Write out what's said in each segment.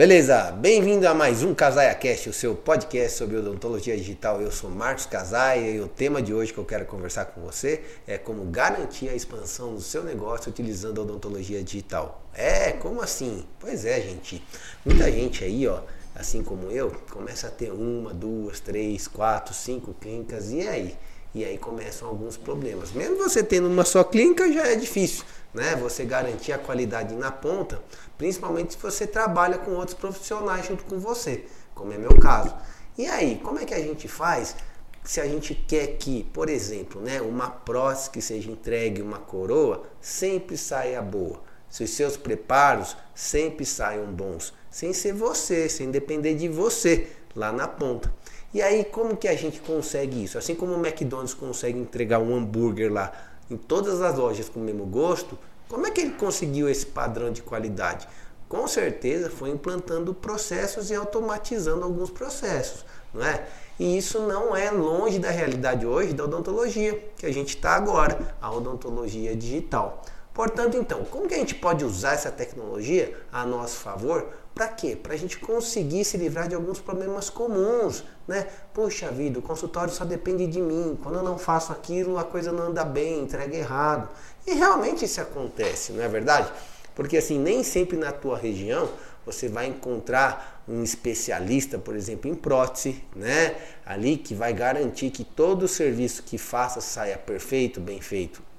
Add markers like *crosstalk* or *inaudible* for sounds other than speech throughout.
Beleza, bem-vindo a mais um Casaia Cast, o seu podcast sobre odontologia digital. Eu sou Marcos Casaia e o tema de hoje que eu quero conversar com você é como garantir a expansão do seu negócio utilizando a odontologia digital. É, como assim? Pois é, gente. Muita gente aí, ó, assim como eu, começa a ter uma, duas, três, quatro, cinco clínicas e aí? E aí começam alguns problemas. Mesmo você tendo uma só clínica já é difícil né? Você garantir a qualidade na ponta, principalmente se você trabalha com outros profissionais junto com você, como é meu caso. E aí, como é que a gente faz se a gente quer que, por exemplo, né, uma prótese que seja entregue, uma coroa, sempre saia boa? Se os seus preparos sempre saiam bons, sem ser você, sem depender de você lá na ponta. E aí, como que a gente consegue isso? Assim como o McDonald's consegue entregar um hambúrguer lá em todas as lojas com o mesmo gosto, como é que ele conseguiu esse padrão de qualidade? Com certeza foi implantando processos e automatizando alguns processos, não é? E isso não é longe da realidade hoje da odontologia, que a gente está agora, a odontologia digital. Portanto, então, como que a gente pode usar essa tecnologia a nosso favor? Para quê? Para a gente conseguir se livrar de alguns problemas comuns, né? Puxa vida, o consultório só depende de mim. Quando eu não faço aquilo, a coisa não anda bem, entrega errado. E realmente isso acontece, não é verdade? Porque assim, nem sempre na tua região você vai encontrar um especialista, por exemplo, em prótese, né? Ali que vai garantir que todo o serviço que faça saia perfeito, bem feito.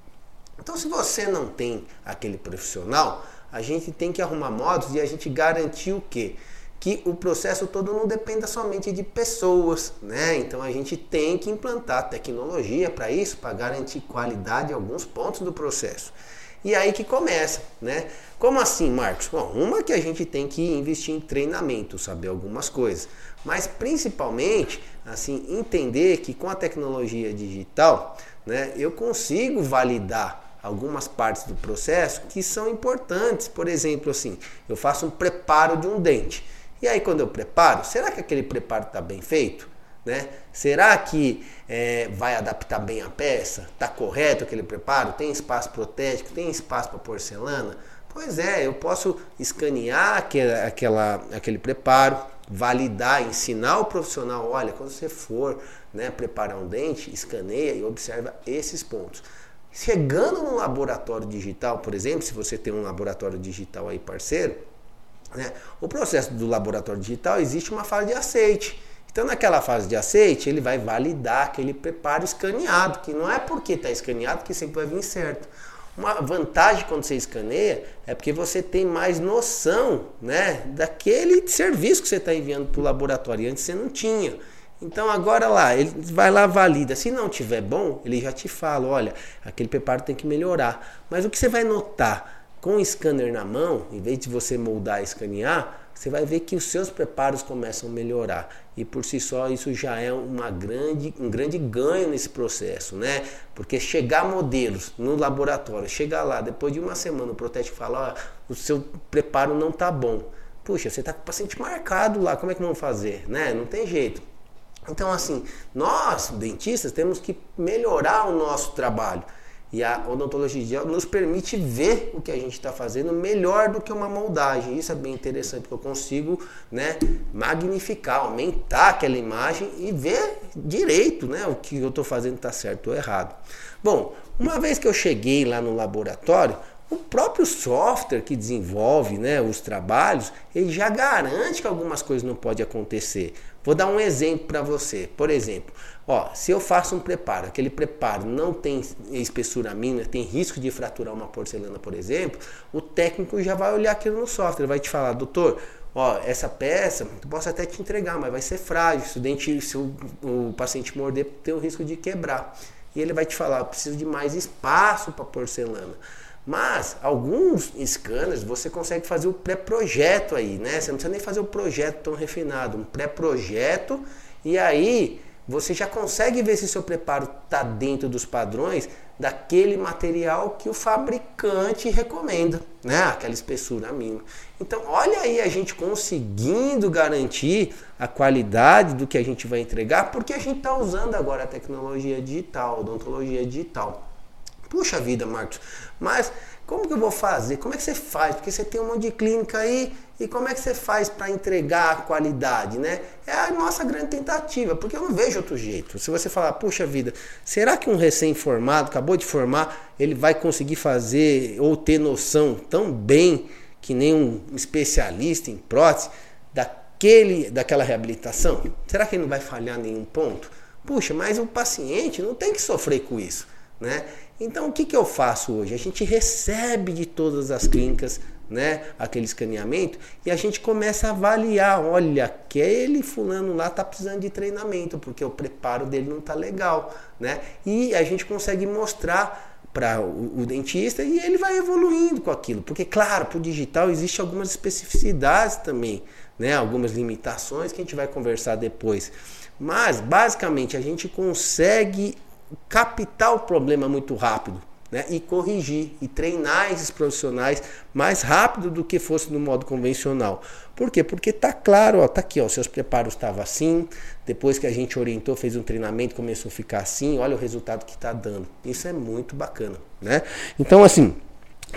Então, se você não tem aquele profissional, a gente tem que arrumar modos de a gente garantir o quê? Que o processo todo não dependa somente de pessoas, né? Então a gente tem que implantar tecnologia para isso, para garantir qualidade em alguns pontos do processo. E aí que começa, né? Como assim, Marcos? Bom, uma que a gente tem que investir em treinamento, saber algumas coisas, mas principalmente, assim, entender que com a tecnologia digital, né, eu consigo validar algumas partes do processo que são importantes. Por exemplo, assim, eu faço um preparo de um dente. E aí, quando eu preparo, será que aquele preparo está bem feito? Né? Será que é, vai adaptar bem a peça? Está correto aquele preparo? Tem espaço protético? Tem espaço para porcelana? Pois é, eu posso escanear aquele, aquela, aquele preparo, validar, ensinar o profissional, olha, quando você for né, preparar um dente, escaneia e observa esses pontos. Chegando no laboratório digital, por exemplo, se você tem um laboratório digital aí parceiro, né, o processo do laboratório digital existe uma fase de aceite. Então, naquela fase de aceite, ele vai validar aquele preparo escaneado, que não é porque está escaneado que sempre vai vir certo. Uma vantagem quando você escaneia é porque você tem mais noção né, daquele serviço que você está enviando para o laboratório. Antes você não tinha. Então agora lá, ele vai lá, valida. Se não tiver bom, ele já te fala, olha, aquele preparo tem que melhorar. Mas o que você vai notar com o scanner na mão, em vez de você moldar e escanear, você vai ver que os seus preparos começam a melhorar. E por si só isso já é uma grande, um grande ganho nesse processo, né? Porque chegar modelos no laboratório, chegar lá, depois de uma semana o protético fala, ó, o seu preparo não tá bom. Puxa, você está com o paciente marcado lá, como é que vamos fazer? Né? Não tem jeito. Então, assim, nós, dentistas, temos que melhorar o nosso trabalho. E a odontologia nos permite ver o que a gente está fazendo melhor do que uma moldagem. Isso é bem interessante, porque eu consigo né, magnificar, aumentar aquela imagem e ver direito né, o que eu estou fazendo está certo ou errado. Bom, uma vez que eu cheguei lá no laboratório, o próprio software que desenvolve né, os trabalhos, ele já garante que algumas coisas não podem acontecer. Vou dar um exemplo para você. Por exemplo, ó, se eu faço um preparo, aquele preparo não tem espessura mínima, tem risco de fraturar uma porcelana, por exemplo, o técnico já vai olhar aquilo no software, vai te falar, doutor, ó, essa peça, eu posso até te entregar, mas vai ser frágil. Se o, dente, se o, o paciente morder, tem o risco de quebrar. E ele vai te falar, preciso de mais espaço para porcelana. Mas alguns scanners você consegue fazer o pré-projeto aí, né? Você não precisa nem fazer o projeto tão refinado, um pré-projeto e aí você já consegue ver se seu preparo está dentro dos padrões daquele material que o fabricante recomenda, né? Aquela espessura mínima. Então, olha aí a gente conseguindo garantir a qualidade do que a gente vai entregar, porque a gente está usando agora a tecnologia digital, odontologia digital. Puxa vida, Marcos, mas como que eu vou fazer? Como é que você faz? Porque você tem um monte de clínica aí E como é que você faz para entregar a qualidade, né? É a nossa grande tentativa, porque eu não vejo outro jeito. Se você falar, puxa vida, será que um recém-formado, acabou de formar, ele vai conseguir fazer ou ter noção tão bem que nem um especialista em prótese daquele, daquela reabilitação? Será que ele não vai falhar em nenhum ponto? Puxa, mas o paciente não tem que sofrer com isso, né? Então o que, que eu faço hoje? A gente recebe de todas as clínicas né, aquele escaneamento e a gente começa a avaliar, olha, aquele fulano lá está precisando de treinamento porque o preparo dele não está legal, né? E a gente consegue mostrar para o, o, dentista e ele vai evoluindo com aquilo, porque claro, para o digital existe algumas especificidades também, né? Algumas limitações que a gente vai conversar depois, mas basicamente a gente consegue captar o problema muito rápido né, e corrigir e treinar esses profissionais mais rápido do que fosse no modo convencional. Por quê? Porque tá claro, ó, tá aqui, ó, seus preparos estavam assim, depois que a gente orientou, fez um treinamento, começou a ficar assim, olha o resultado que está dando. Isso é muito bacana, né? Então assim,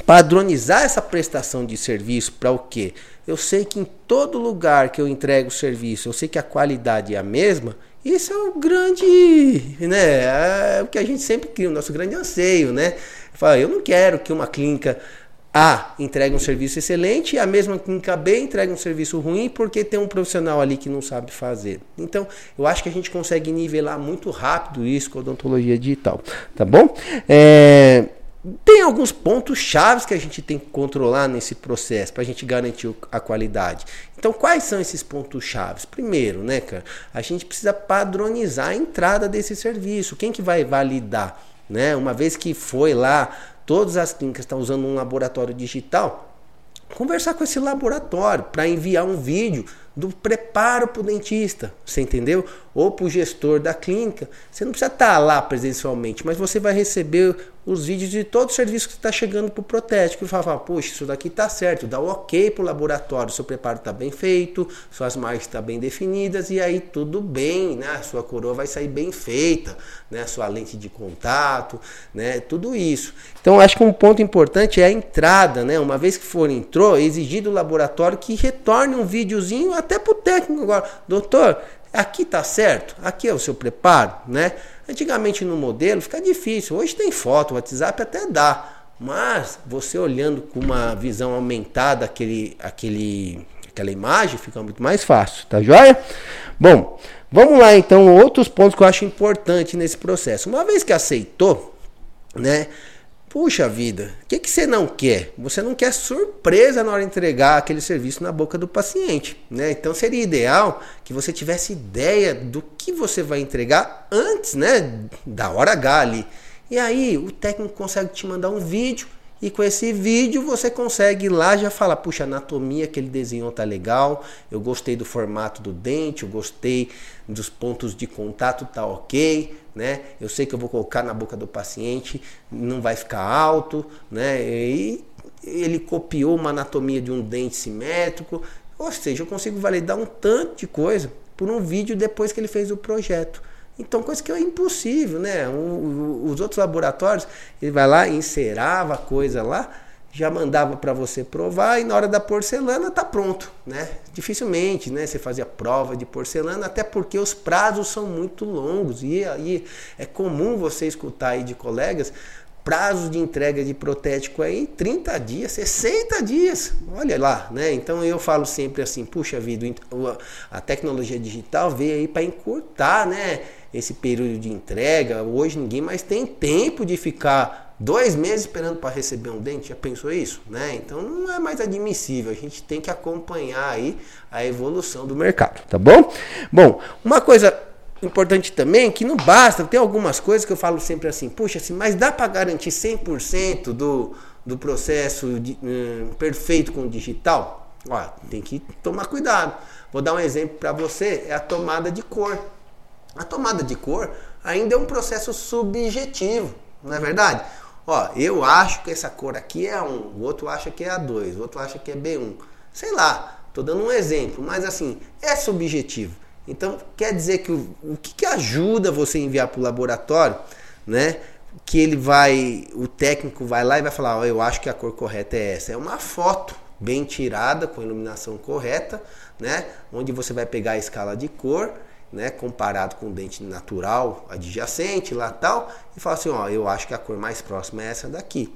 padronizar essa prestação de serviço para o quê? Eu sei que em todo lugar que eu entrego o serviço, eu sei que a qualidade é a mesma, isso é o grande, né? É o que a gente sempre cria, o nosso grande anseio, né? Fala, eu não quero que uma clínica A entregue um serviço excelente e a mesma clínica B entregue um serviço ruim porque tem um profissional ali que não sabe fazer. Então, eu acho que a gente consegue nivelar muito rápido isso com a odontologia digital, tá bom? É, tem alguns pontos chaves que a gente tem que controlar nesse processo para a gente garantir a qualidade. Então, quais são esses pontos chaves? Primeiro, né, cara, a gente precisa padronizar a entrada desse serviço. Quem que vai validar, né? Uma vez que foi lá, todas as clínicas estão usando um laboratório digital, conversar com esse laboratório para enviar um vídeo do preparo para o dentista, você entendeu? Ou para o gestor da clínica. Você não precisa estar tá lá presencialmente, mas você vai receber os vídeos de todo o serviço que está chegando para o protético e fala, poxa, isso daqui está certo, dá o ok para o laboratório, seu preparo está bem feito, suas marcas estão tá bem definidas e aí tudo bem, né? A sua coroa vai sair bem feita, né? Sua lente de contato, né? Tudo isso. Então, acho que um ponto importante é a entrada, né? Uma vez que for entrou, exigir do laboratório que retorne um videozinho até para o técnico agora. Doutor, aqui tá certo? Aqui é o seu preparo, né? Antigamente no modelo fica difícil. Hoje tem foto, WhatsApp até dá. Mas você olhando com uma visão aumentada aquele, aquele, aquela imagem fica muito mais fácil, tá joia? Bom, vamos lá então, outros pontos que eu acho importante nesse processo. Uma vez que aceitou, né? Puxa vida, o que, que você não quer? Você não quer surpresa na hora de entregar aquele serviço na boca do paciente. Né? Então seria ideal que você tivesse ideia do que você vai entregar antes né, da hora H ali. E aí o técnico consegue te mandar um vídeo e com esse vídeo você consegue ir lá já falar, puxa, a anatomia que ele desenhou tá legal, eu gostei do formato do dente, eu gostei dos pontos de contato, tá ok, né? Eu sei que eu vou colocar na boca do paciente, não vai ficar alto, né? E ele copiou uma anatomia de um dente simétrico, ou seja, eu consigo validar um tanto de coisa por um vídeo depois que ele fez o projeto. Então, coisa que é impossível, né? os outros laboratórios, ele vai lá, encerava a coisa lá, já mandava para você provar e na hora da porcelana tá pronto, né? Dificilmente, né? Você fazia prova de porcelana, até porque os prazos são muito longos e aí é comum você escutar aí de colegas prazos de entrega de protético aí 30 dias, 60 dias. Olha lá, né? Então eu falo sempre assim, puxa vida, a tecnologia digital veio aí para encurtar, né? esse período de entrega. Hoje ninguém mais tem tempo de ficar dois meses esperando para receber um dente. Já pensou isso? Né? Então não é mais admissível. A gente tem que acompanhar aí a evolução do mercado, tá bom? Bom, uma coisa importante também que não basta, tem algumas coisas que eu falo sempre assim, puxa, assim, mas dá para garantir 100% do, do processo de, hum, perfeito com o digital? Ó, tem que tomar cuidado. Vou dar um exemplo para você, é a tomada de cor. A tomada de cor ainda é um processo subjetivo, não é verdade? Ó, eu acho que essa cor aqui é A1, o outro acha que é A2, o outro acha que é B1. Sei lá, tô dando um exemplo, mas assim, é subjetivo. Então, quer dizer que o, o que, que ajuda você enviar para o laboratório, né? Que ele vai, o técnico vai lá e vai falar, oh, eu acho que a cor correta é essa. É uma foto bem tirada, com iluminação correta, né? Onde você vai pegar a escala de cor, né? Comparado com o dente natural adjacente lá tal, e falar assim, ó, eu acho que a cor mais próxima é essa daqui.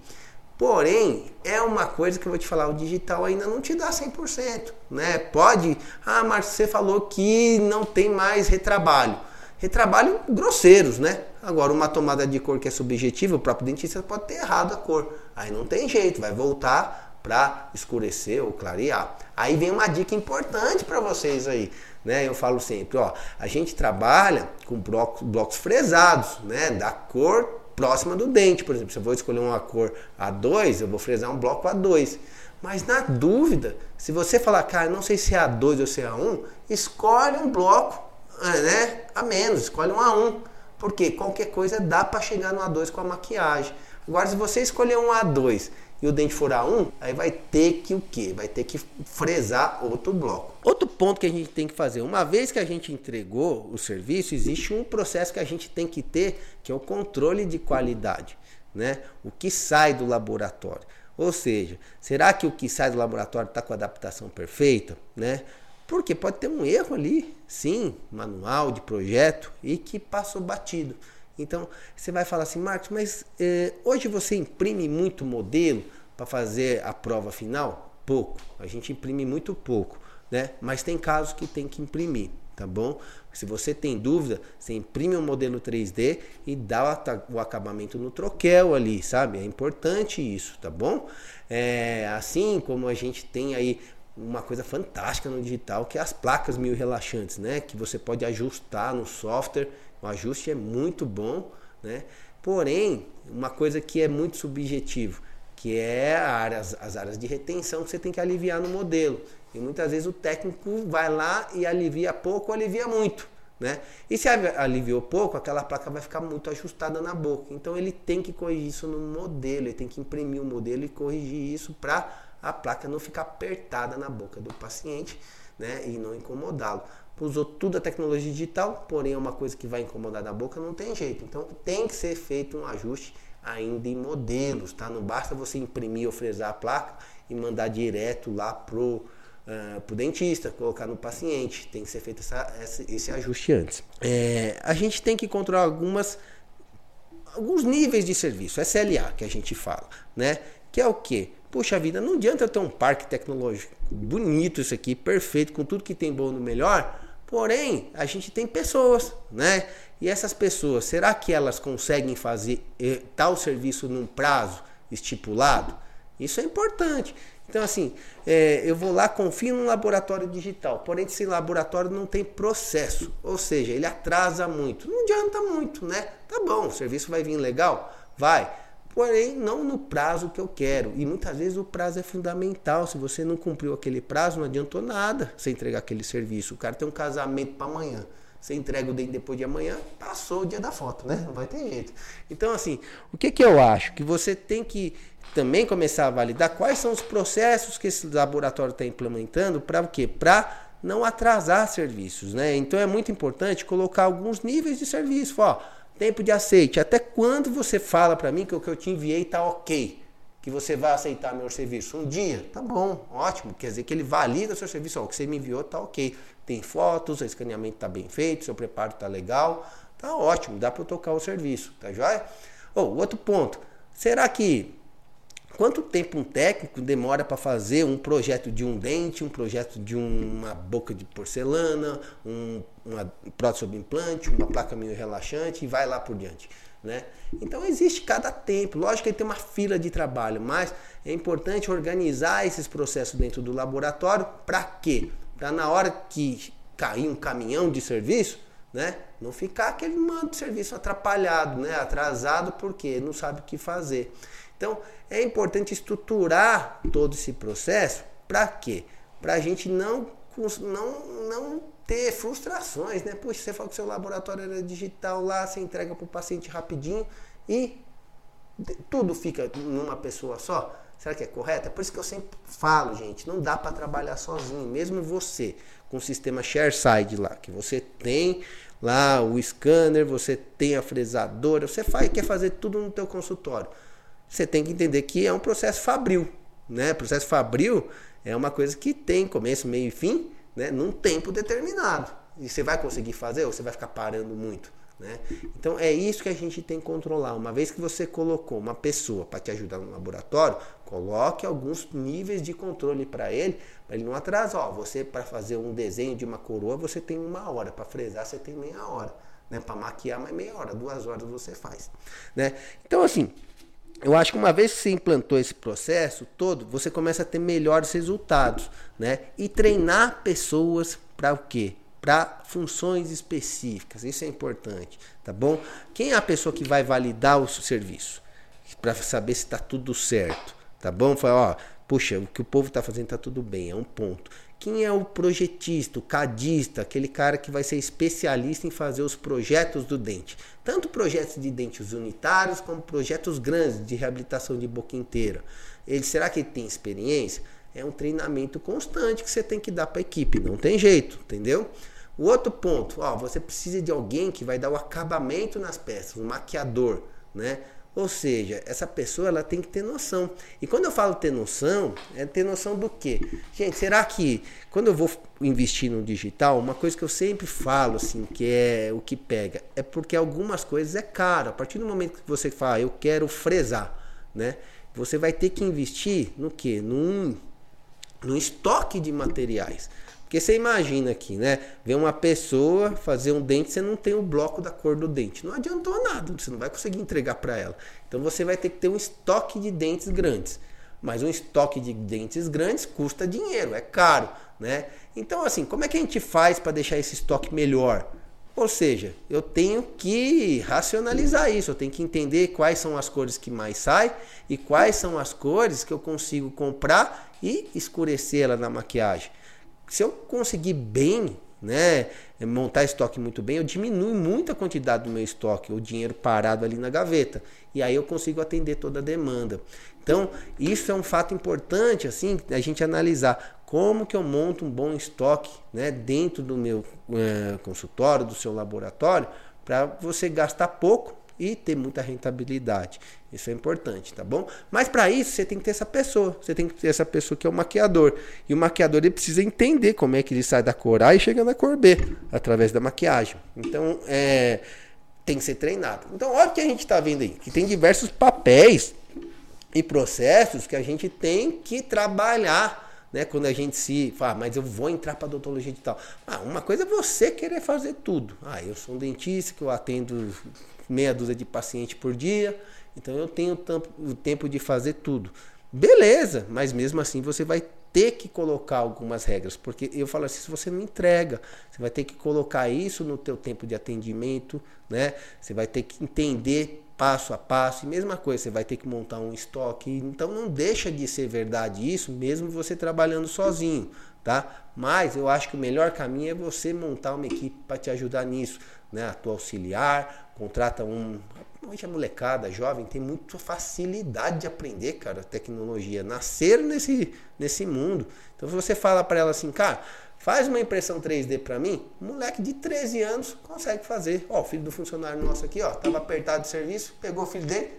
Porém, é uma coisa que eu vou te falar, o digital ainda não te dá 100%, né? Pode, ah, mas você falou que não tem mais retrabalho. Retrabalho grosseiros, né? Agora, uma tomada de cor que é subjetiva, o próprio dentista pode ter errado a cor. Aí não tem jeito, vai voltar para escurecer ou clarear. Aí vem uma dica importante para vocês aí, né? Eu falo sempre, ó, a gente trabalha com blocos, blocos fresados, né? Da cor próxima do dente. Por exemplo, se eu vou escolher uma cor A2, eu vou fresar um bloco A2. Mas na dúvida, se você falar, cara, não sei se é A2 ou se é A1, escolhe um bloco é, né, a menos, escolhe um A1. Porque qualquer coisa dá para chegar no A2 com a maquiagem. Agora, se você escolher um A2 e o dente for A1, aí vai ter que o quê? Vai ter que fresar outro bloco. Outro ponto que a gente tem que fazer, uma vez que a gente entregou o serviço, existe um processo que a gente tem que ter, que é o controle de qualidade, né? O que sai do laboratório. Ou seja, será que o que sai do laboratório está com a adaptação perfeita, né? Porque pode ter um erro ali, sim, manual de projeto e que passou batido. Então você vai falar assim, Marcos, mas eh, hoje você imprime muito modelo para fazer a prova final? Pouco. A gente imprime muito pouco, né? Mas tem casos que tem que imprimir, tá bom? Se você tem dúvida, você imprime um modelo 3D e dá o acabamento no troquel ali, sabe? É importante isso, tá bom? É, assim como a gente tem aí uma coisa fantástica no digital, que é as placas mil relaxantes, né? Que você pode ajustar no software o ajuste é muito bom, né? Porém, uma coisa que é muito subjetivo, que é área, as áreas de retenção que você tem que aliviar no modelo. E muitas vezes o técnico vai lá e alivia pouco ou alivia muito. Né? E se aliviou pouco, aquela placa vai ficar muito ajustada na boca. Então ele tem que corrigir isso no modelo, ele tem que imprimir o modelo e corrigir isso para a placa não ficar apertada na boca do paciente né? e não incomodá-lo usou tudo a tecnologia digital, porém é uma coisa que vai incomodar na boca, não tem jeito. Então tem que ser feito um ajuste ainda em modelos, tá? Não basta você imprimir ou fresar a placa e mandar direto lá pro, uh, pro dentista, colocar no paciente. Tem que ser feito essa, esse, esse ajuste antes. É, a gente tem que controlar algumas alguns níveis de serviço, SLA que a gente fala, né? Que é o que? Puxa vida, não adianta eu ter um parque tecnológico bonito isso aqui, perfeito, com tudo que tem bom no melhor, Porém, a gente tem pessoas, né? E essas pessoas, será que elas conseguem fazer eh, tal serviço num prazo estipulado? Isso é importante. Então, assim, é, eu vou lá, confio num laboratório digital, porém esse laboratório não tem processo, ou seja, ele atrasa muito. Não adianta muito, né? Tá bom, o serviço vai vir legal? Vai porém não no prazo que eu quero. E muitas vezes o prazo é fundamental. Se você não cumpriu aquele prazo, não adiantou nada você entregar aquele serviço. O cara tem um casamento para amanhã. Você entrega o dente depois de amanhã, passou o dia da foto, né? Não vai ter jeito. Então, assim, o que, que eu acho? Que você tem que também começar a validar quais são os processos que esse laboratório está implementando para o quê? Para não atrasar serviços, né? Então é muito importante colocar alguns níveis de serviço. Ó, Tempo de aceite. Até quando você fala para mim que o que eu te enviei está ok? Que você vai aceitar meu serviço? Um dia? Tá bom, ótimo. Quer dizer que ele valida o seu serviço. Ó, o que você me enviou está ok. Tem fotos, o escaneamento está bem feito, seu preparo está legal. Tá ótimo, dá para eu tocar o serviço. Tá joia? Oh, outro ponto. Será que Quanto tempo um técnico demora para fazer um projeto de um dente, um projeto de uma boca de porcelana, um, uma prótese sobre implante, uma placa meio relaxante e vai lá por diante? Né? Então existe cada tempo, lógico que tem uma fila de trabalho, mas é importante organizar esses processos dentro do laboratório para quê? Para na hora que cair um caminhão de serviço, né? Não ficar aquele mando de serviço atrapalhado, né? Atrasado porque não sabe o que fazer. Então, é importante estruturar todo esse processo para quê? Para a gente não, não, não ter frustrações, né? Puxa, você falou que seu laboratório era digital lá, você entrega para o paciente rapidinho e tudo fica numa pessoa só. Será que é correto? É por isso que eu sempre falo, gente, não dá para trabalhar sozinho, mesmo você com o sistema ShareSide lá, que você tem lá o scanner, você tem a fresadora, você faz, quer fazer tudo no teu consultório você tem que entender que é um processo fabril. Né? Processo fabril é uma coisa que tem começo, meio e fim, né, num tempo determinado. E você vai conseguir fazer ou você vai ficar parando muito? Né? Então é isso que a gente tem que controlar. Uma vez que você colocou uma pessoa para te ajudar no laboratório, coloque alguns níveis de controle para ele, para ele não atrasar. Ó, você para fazer um desenho de uma coroa você tem uma hora, para fresar você tem meia hora, né? Para maquiar mais meia hora, duas horas você faz, né? Então assim, eu acho que uma vez que você implantou esse processo todo, você começa a ter melhores resultados, né? E treinar pessoas para o quê? para funções específicas. Isso é importante, tá bom? Quem é a pessoa que vai validar o serviço? Para saber se está tudo certo, tá bom? Fala, ó, puxa, o que o povo está fazendo está tudo bem, é um ponto. Quem é o projetista, o cadista, aquele cara que vai ser especialista em fazer os projetos do dente? Tanto projetos de dentes unitários como projetos grandes de reabilitação de boca inteira. Ele, será que ele tem experiência? é um treinamento constante que você tem que dar para a equipe, não tem jeito, entendeu? O outro ponto, ó, você precisa de alguém que vai dar o acabamento nas peças, um maquiador, né? Ou seja, essa pessoa ela tem que ter noção. E quando eu falo ter noção, é ter noção do quê? Gente, será que quando eu vou investir no digital, uma coisa que eu sempre falo assim, que é o que pega, é porque algumas coisas é caro. A partir do momento que você fala, eu quero fresar, né? Você vai ter que investir no quê? Num no estoque de materiais. Porque você imagina aqui, né? Ver uma pessoa fazer um dente, você não tem o bloco da cor do dente. Não adiantou nada, você não vai conseguir entregar para ela. Então você vai ter que ter um estoque de dentes grandes. Mas um estoque de dentes grandes custa dinheiro, é caro, né? Então assim, como é que a gente faz para deixar esse estoque melhor? Ou seja, eu tenho que racionalizar isso, eu tenho que entender quais são as cores que mais saem e quais são as cores que eu consigo comprar e escurecer ela na maquiagem. Se eu conseguir bem, né, montar estoque muito bem, eu diminuo muito a quantidade do meu estoque, o dinheiro parado ali na gaveta, e aí eu consigo atender toda a demanda. Então, isso é um fato importante assim, a gente analisar como que eu monto um bom estoque né, dentro do meu é, consultório, do seu laboratório, para você gastar pouco e ter muita rentabilidade. Isso é importante, tá bom? Mas para isso você tem que ter essa pessoa. Você tem que ter essa pessoa que é o maquiador. E o maquiador ele precisa entender como é que ele sai da cor A e chega na cor B através da maquiagem. Então é, tem que ser treinado. Então olha o que a gente está vendo aí, que tem diversos papéis e processos que a gente tem que trabalhar né? Quando a gente se fala, ah, mas eu vou entrar para odontologia digital. Ah, uma coisa é você querer fazer tudo. Ah, eu sou um dentista que eu atendo meia dúzia de pacientes por dia, então eu tenho o tempo de fazer tudo. Beleza, mas mesmo assim você vai ter que colocar algumas regras, porque eu falo assim, se você não entrega, você vai ter que colocar isso no teu tempo de atendimento, né? Você vai ter que entender passo a passo. E mesma coisa, você vai ter que montar um estoque. Então não deixa de ser verdade isso, mesmo você trabalhando sozinho, tá? Mas eu acho que o melhor caminho é você montar uma equipe para te ajudar nisso, né? A tua auxiliar, contrata um. Hoje a molecada jovem tem muita facilidade de aprender, cara, tecnologia. Nasceram nesse, nesse mundo. Então, se você fala para ela assim, cara, Faz uma impressão 3D para mim, um moleque de 13 anos consegue fazer. Ó, o filho do funcionário nosso aqui, ó, tava apertado de serviço, pegou o filho dele,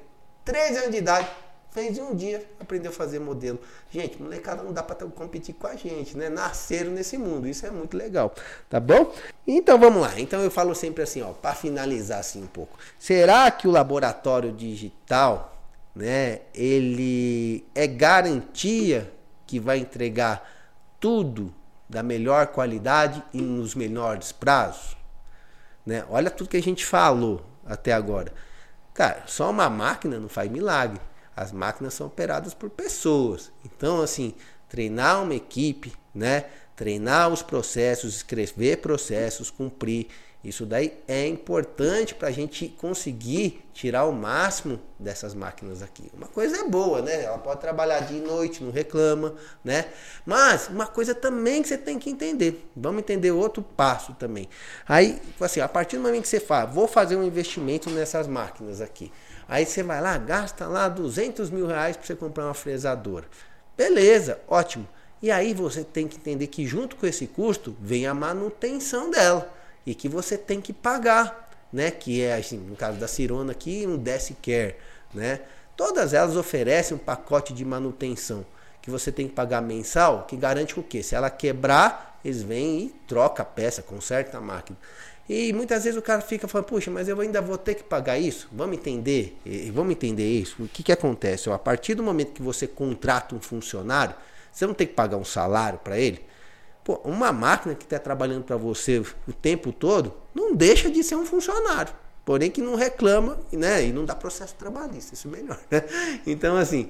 13 anos de idade, fez em um dia, aprendeu a fazer modelo. Gente, molecada não dá para competir com a gente, né? Nasceram nesse mundo, isso é muito legal, tá bom? Então vamos lá. Então eu falo sempre assim, ó, para finalizar assim um pouco. Será que o laboratório digital, né, ele é garantia que vai entregar tudo da melhor qualidade e nos melhores prazos. Né? Olha tudo que a gente falou até agora. Cara, só uma máquina não faz milagre. As máquinas são operadas por pessoas. Então, assim, treinar uma equipe, né? Treinar os processos, escrever processos, cumprir isso daí é importante para a gente conseguir tirar o máximo dessas máquinas aqui. Uma coisa é boa, né? Ela pode trabalhar de noite, não reclama, né? Mas uma coisa também que você tem que entender. Vamos entender outro passo também. Aí, assim, a partir do momento que você fala, vou fazer um investimento nessas máquinas aqui. Aí você vai lá, gasta lá 200 mil reais para você comprar uma fresadora. Beleza, ótimo. E aí você tem que entender que junto com esse custo vem a manutenção dela e que você tem que pagar, né? Que é, assim, no caso da Cirona aqui, um Care, né? Todas elas oferecem um pacote de manutenção que que você tem que pagar mensal, que garante o quê? Se ela quebrar, eles vêm e troca a peça, conserta a máquina. E muitas vezes o cara fica falando, puxa, mas eu ainda vou ter que pagar isso? Vamos entender? Vamos entender isso? O que, que acontece? A partir do momento que você contrata um funcionário, você não tem que pagar um salário para ele. Pô, uma máquina que está trabalhando para você o tempo todo não deixa de ser um funcionário. Porém que não reclama né, e não dá processo trabalhista, isso é melhor. Né? *laughs* Então, assim,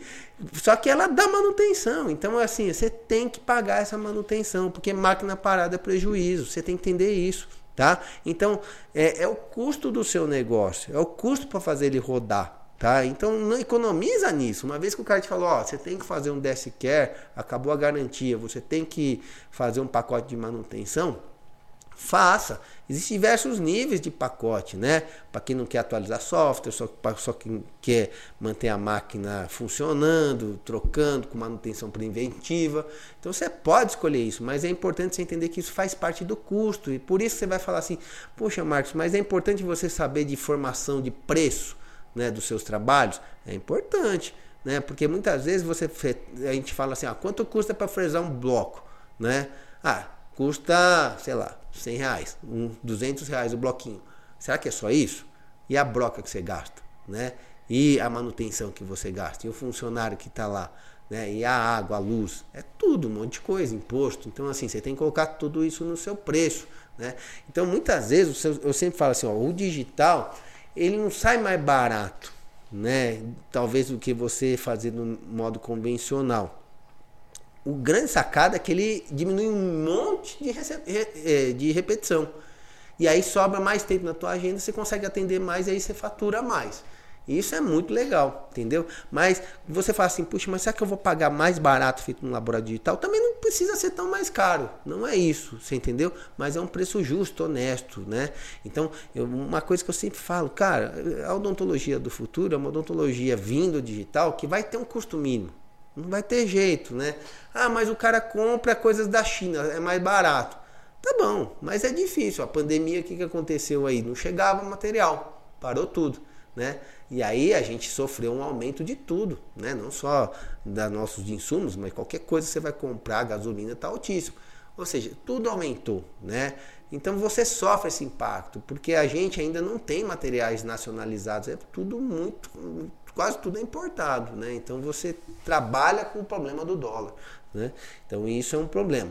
só que ela dá manutenção. Então, assim, você tem que pagar essa manutenção, porque máquina parada é prejuízo. Você tem que entender isso. Tá? Então, é, é o custo do seu negócio, é o custo para fazer ele rodar. Tá? Então não economiza nisso. Uma vez que o cara te falou, ó, você tem que fazer um desk care, acabou a garantia, você tem que fazer um pacote de manutenção, faça. Existem diversos níveis de pacote, né? Para quem não quer atualizar software, só, só quem quer manter a máquina funcionando, trocando com manutenção preventiva. Então você pode escolher isso, mas é importante você entender que isso faz parte do custo. E por isso você vai falar assim, poxa Marcos, mas é importante você saber de formação de preço né, dos seus trabalhos, é importante, né? Porque muitas vezes você a gente fala assim, ah, quanto custa para fresar um bloco, né? Ah, custa, sei lá, 100 reais, um, 200 reais o bloquinho. Será que é só isso? E a broca que você gasta, né? E a manutenção que você gasta, e o funcionário que está lá, né? E a água, a luz, é tudo, um monte de coisa, imposto. Então, assim, você tem que colocar tudo isso no seu preço, né? Então, muitas vezes, eu sempre falo assim, ó, o digital ele não sai mais barato, né? Talvez do que você fazer no modo convencional. O grande sacada é que ele diminui um monte de, é, de repetição. E aí sobra mais tempo na tua agenda, você consegue atender mais e aí você fatura mais. Isso é muito legal, entendeu? Mas você fala assim, puxa, mas será que eu vou pagar mais barato feito no laboratório digital? Também não precisa ser tão mais caro. Não é isso, você entendeu? Mas é um preço justo, honesto, né? Então, eu, uma coisa que eu sempre falo, cara, a odontologia do futuro é uma odontologia vindo digital que vai ter um custo mínimo. Não vai ter jeito, né? Ah, mas o cara compra coisas da China, é mais barato. Tá bom, mas é difícil. A pandemia, o que, que aconteceu aí? Não chegava material, parou tudo, né? E aí a gente sofreu um aumento de tudo, né? Não só da nossos insumos, mas qualquer coisa que você vai comprar, gasolina está altíssimo. Ou seja, tudo aumentou, né? Então você sofre esse impacto, porque a gente ainda não tem materiais nacionalizados, é tudo muito, quase tudo é importado, né? Então você trabalha com o problema do dólar, né? Então isso é um problema.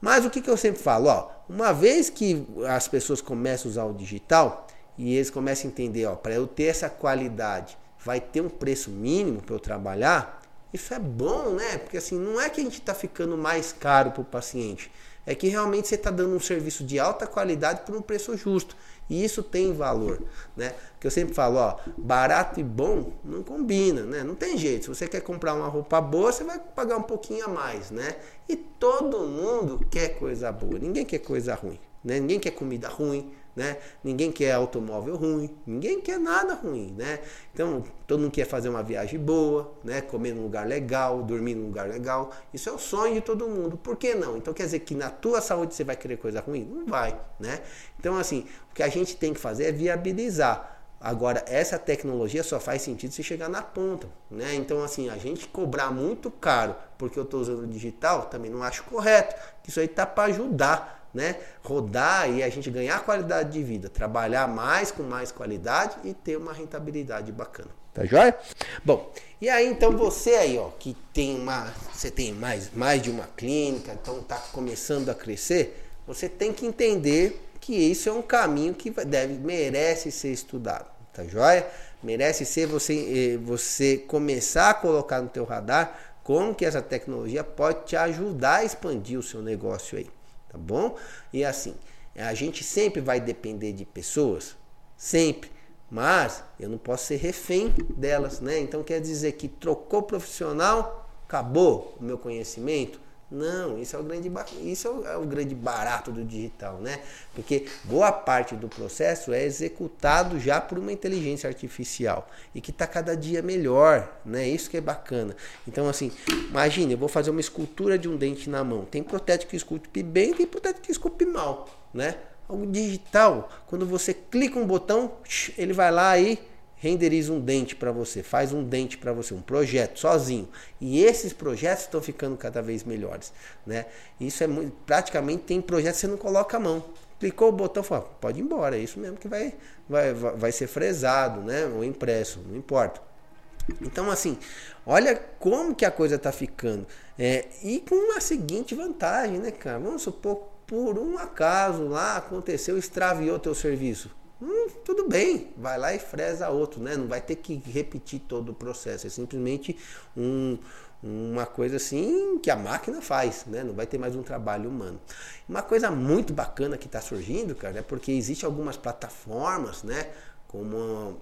Mas o que, que eu sempre falo, ó, uma vez que as pessoas começam a usar o digital, e eles começam a entender, ó, para eu ter essa qualidade, vai ter um preço mínimo para eu trabalhar, isso é bom, né? Porque assim, não é que a gente está ficando mais caro para o paciente, é que realmente você está dando um serviço de alta qualidade por um preço justo. E isso tem valor, né? Que eu sempre falo, ó, barato e bom não combina, né? Não tem jeito. Se você quer comprar uma roupa boa, você vai pagar um pouquinho a mais, né? E todo mundo quer coisa boa, ninguém quer coisa ruim, né? Ninguém quer comida ruim, né? Ninguém quer automóvel ruim, ninguém quer nada ruim, né? Então, todo mundo quer fazer uma viagem boa, né? Comer num lugar legal, dormir num lugar legal. Isso é o sonho de todo mundo. Por que não? Então, quer dizer que na tua saúde você vai querer coisa ruim? Não vai, né? Então, assim, o que a gente tem que fazer é viabilizar. Agora, essa tecnologia só faz sentido se chegar na ponta, né? Então, assim, a gente cobrar muito caro porque eu estou usando digital, também não acho correto. Isso aí tá para ajudar né, rodar e a gente ganhar qualidade de vida, trabalhar mais com mais qualidade e ter uma rentabilidade bacana. Tá joia? Bom, e aí então você aí, ó, que tem uma, você tem mais, mais de uma clínica, então tá começando a crescer, você tem que entender que isso é um caminho que deve merece ser estudado, tá joia? Merece ser você eh, você começar a colocar no teu radar como que essa tecnologia pode te ajudar a expandir o seu negócio aí tá bom? E assim, a gente sempre vai depender de pessoas, sempre, mas eu não posso ser refém delas, né? Então quer dizer que trocou profissional, acabou o meu conhecimento? Não, isso é o grande, isso é o é grande barato do digital, né? Porque boa parte do processo é executado já por uma inteligência artificial e que está cada dia melhor, né? Isso que é bacana. Então, assim, imagine, eu vou fazer uma escultura de um dente na mão. Tem protético que esculpe bem, tem protético que esculpe mal, né? O digital, quando você clica um botão, ele vai lá e renderiza um dente para você, faz um dente para você, um projeto sozinho. E esses projetos estão ficando cada vez melhores, né? Isso é muito, praticamente tem projetos que você não coloca a mão. Clicou o botão, fala, pode ir embora, é isso mesmo que vai, vai, vai ser fresado, né? Ou impresso, não importa. Então, assim, olha como que a coisa está ficando. É, e com uma seguinte vantagem, né, cara? Vamos supor, por um acaso lá aconteceu, extraviou teu serviço. Hum, tudo bem, vai lá e fresa outro, né? Não vai ter que repetir todo o processo. É simplesmente um, uma coisa assim que a máquina faz, né? Não vai ter mais um trabalho humano. Uma coisa muito bacana que está surgindo, cara, é porque existe algumas plataformas, né? Como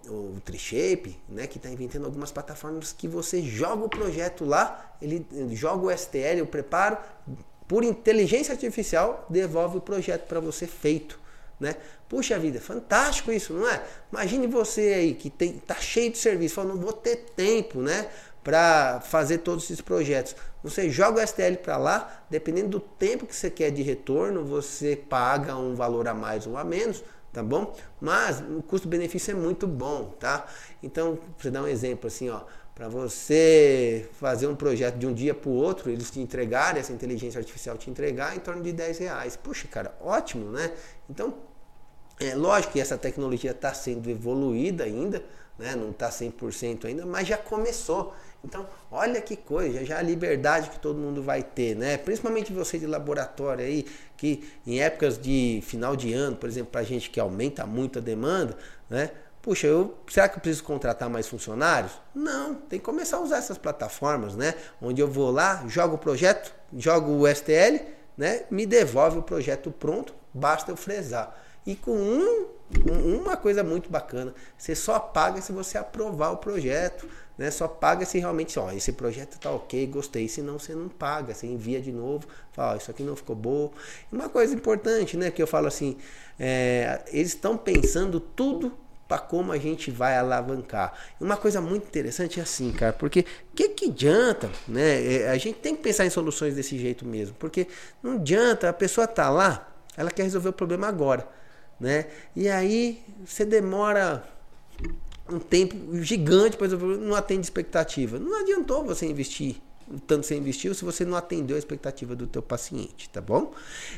o Trishape, né? Que está inventando algumas plataformas que você joga o projeto lá, ele joga o STL, o preparo, por inteligência artificial, devolve o projeto para você feito. Né? Puxa vida, fantástico isso, não é? Imagine você aí que tem, tá cheio de serviço, falando, não vou ter tempo, né? Para fazer todos esses projetos. Você joga o STL para lá, dependendo do tempo que você quer de retorno, você paga um valor a mais ou a menos, tá bom? Mas o custo-benefício é muito bom, tá? Então, para dar um exemplo assim, ó, para você fazer um projeto de um dia para o outro, eles te entregarem, essa inteligência artificial te entregar em torno de 10 reais. Puxa, cara, ótimo, né? Então, é lógico que essa tecnologia está sendo evoluída ainda, né? não está 100% ainda, mas já começou. Então, olha que coisa, já a liberdade que todo mundo vai ter, né? Principalmente você de laboratório aí, que em épocas de final de ano, por exemplo, para gente que aumenta muito a demanda, né? Puxa, eu, será que eu preciso contratar mais funcionários? Não, tem que começar a usar essas plataformas, né? Onde eu vou lá, jogo o projeto, jogo o STL, né? Me devolve o projeto pronto, basta eu fresar. E com um, uma coisa muito bacana, você só paga se você aprovar o projeto, né? Só paga se realmente, ó, esse projeto tá ok, gostei, senão você não paga, você envia de novo, fala, ó, isso aqui não ficou bom. Uma coisa importante, né, que eu falo assim, é, eles estão pensando tudo para como a gente vai alavancar. Uma coisa muito interessante é assim, cara, porque o que, que adianta, né? É, a gente tem que pensar em soluções desse jeito mesmo, porque não adianta, a pessoa tá lá, ela quer resolver o problema agora, né? E aí você demora um tempo gigante para resolver, não atende expectativa. Não adiantou você investir o tanto você investiu se você não atendeu a expectativa do teu paciente, tá bom?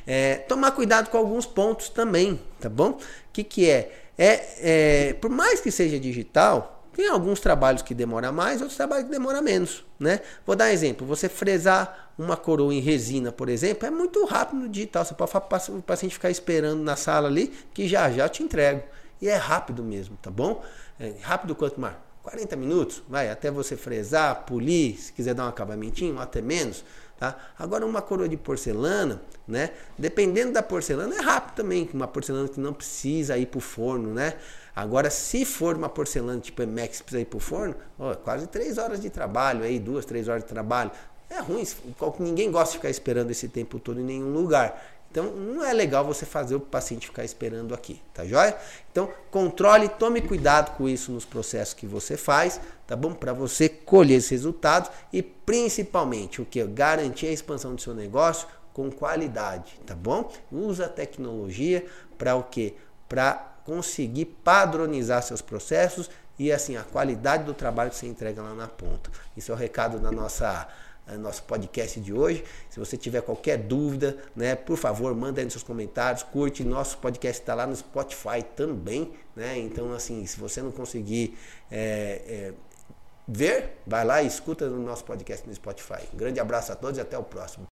É, tomar cuidado com alguns pontos também, tá bom? O que, que é? É, é, por mais que seja digital, tem alguns trabalhos que demoram mais, outros trabalhos que demoram menos, né? Vou dar um exemplo. Você fresar uma coroa em resina, por exemplo, é muito rápido no digital. Você pode o paciente ficar esperando na sala ali, que já já te entrego. E é rápido mesmo, tá bom? É rápido quanto mais? 40 minutos, vai, até você fresar, polir, se quiser dar um acabamentinho, até menos. Tá? Agora uma coroa de porcelana, né? Dependendo da porcelana é rápido também, uma porcelana que não precisa ir para o forno, né? Agora se for uma porcelana tipo Emex que precisa ir para o forno, ó, quase três horas de trabalho aí, duas, três horas de trabalho. É ruim, ninguém gosta de ficar esperando esse tempo todo em nenhum lugar. Então, não é legal você fazer o paciente ficar esperando aqui, tá joia? Então, controle, tome cuidado com isso nos processos que você faz, tá bom? Para você colher esses resultados e principalmente o que? Garantir a expansão do seu negócio com qualidade, tá bom? Usa a tecnologia para o que? Para conseguir padronizar seus processos e assim a qualidade do trabalho que você entrega lá na ponta. Isso é o recado da nossa nosso podcast de hoje. Se você tiver qualquer dúvida, né, por favor, manda aí nos seus comentários, curte. Nosso podcast está lá no Spotify também, né? Então, assim, se você não conseguir é, é, ver, vai lá e escuta no nosso podcast no Spotify. Um grande abraço a todos e até o próximo.